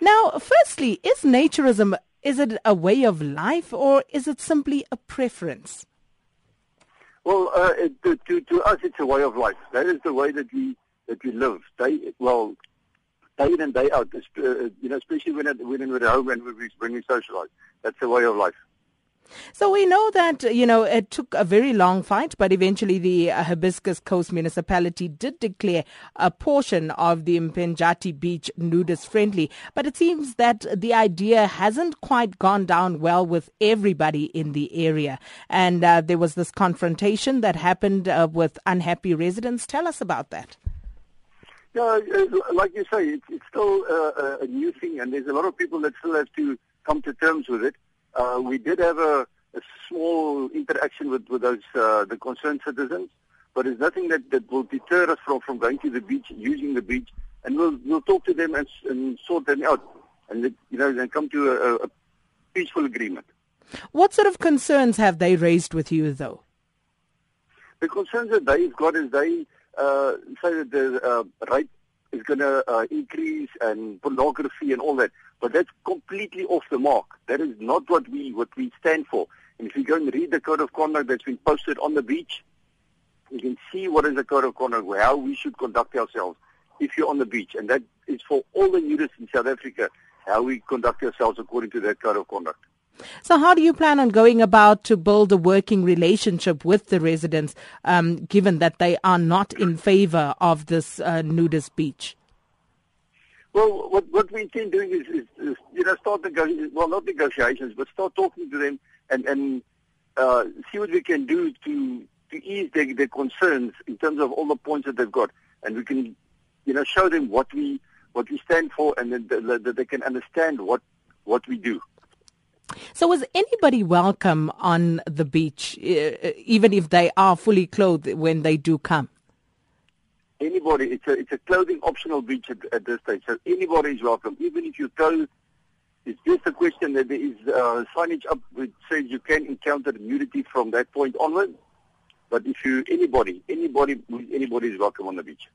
Now, firstly, is naturism is it a way of life or is it simply a preference? Well, uh, to, to, to us, it's a way of life. That is the way that we that we live. Day, well, day in and day out. Uh, you know, especially when at, when we're at home and when we when we socialize. That's the way of life. So we know that, you know, it took a very long fight, but eventually the uh, Hibiscus Coast municipality did declare a portion of the Mpenjati beach nudist friendly. But it seems that the idea hasn't quite gone down well with everybody in the area. And uh, there was this confrontation that happened uh, with unhappy residents. Tell us about that. Yeah, uh, like you say, it's, it's still uh, a new thing, and there's a lot of people that still have to come to terms with it. Uh, we did have a, a small interaction with, with those uh, the concerned citizens, but it's nothing that, that will deter us from, from going to the beach, using the beach, and we'll we'll talk to them and, and sort them out, and you know, then come to a, a peaceful agreement. What sort of concerns have they raised with you, though? The concerns that they've got is they uh, say that the uh, rate is going to uh, increase and pornography and all that. But that's completely off the mark. That is not what we what we stand for. And if you go and read the code of conduct that's been posted on the beach, you can see what is the code of conduct, how we should conduct ourselves if you're on the beach. And that is for all the nudists in South Africa, how we conduct ourselves according to that code of conduct. So, how do you plan on going about to build a working relationship with the residents, um, given that they are not in favor of this uh, nudist beach? Well, what, what we intend doing is, is, is you know, start negotiations, well, not negotiations, but start talking to them and, and uh, see what we can do to, to ease their, their concerns in terms of all the points that they've got. And we can, you know, show them what we, what we stand for and then that they can understand what, what we do. So, is anybody welcome on the beach, even if they are fully clothed when they do come? Anybody, it's a it's a clothing optional beach at, at this stage, so anybody is welcome. Even if you go, it's just a question that there is uh, signage up which says you can encounter nudity from that point onward. But if you anybody, anybody, anybody is welcome on the beach.